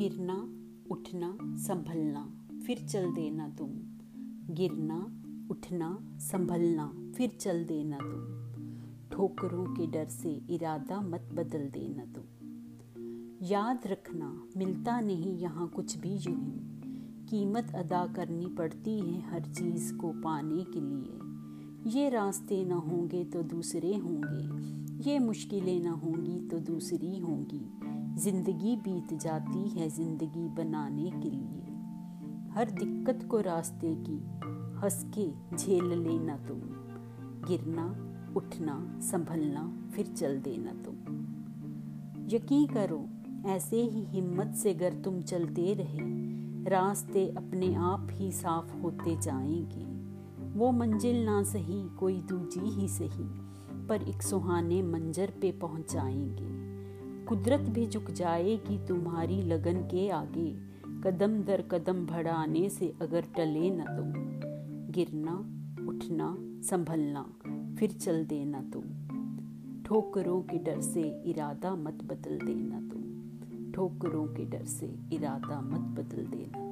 उठना, संभलना, फिर चल देना तुम। गिरना, उठना, संभलना, फिर चल देना तुम। ठोकरों के डर से इरादा मत बदल देना तुम। याद रखना, मिलता नहीं यहाँ कुछ भी यूँ। कीमत अदा करनी पड़ती है हर चीज़ को पाने के लिए। ये रास्ते न होंगे तो दूसरे होंगे, ये मुश्किलें न होंगी तो दूसरी होंगी। ज़िंदगी बीत जाती है ज़िंदगी बनाने के लिए। हर दिक्कत को रास्ते की हंस के झेल लेना तुम। गिरना, उठना, संभलना, फिर चल देना तुम। यकीन करो, ऐसे ही हिम्मत से अगर तुम चलते रहे, रास्ते अपने आप ही साफ़ होते जाएँगे। वो मंजिल ना सही, कोई दूजी ही सही, पर एक सुहाने मंजर पे पहुंचाएँगे। कुदरत भी झुक जाएगी तुम्हारी लगन के आगे। कदम दर कदम बढ़ाने से अगर टले न तुम, गिरना, उठना, संभलना, फिर चल देना तुम। ठोकरों के डर से इरादा मत बदल देना तुम। ठोकरों के डर से इरादा मत बदल देना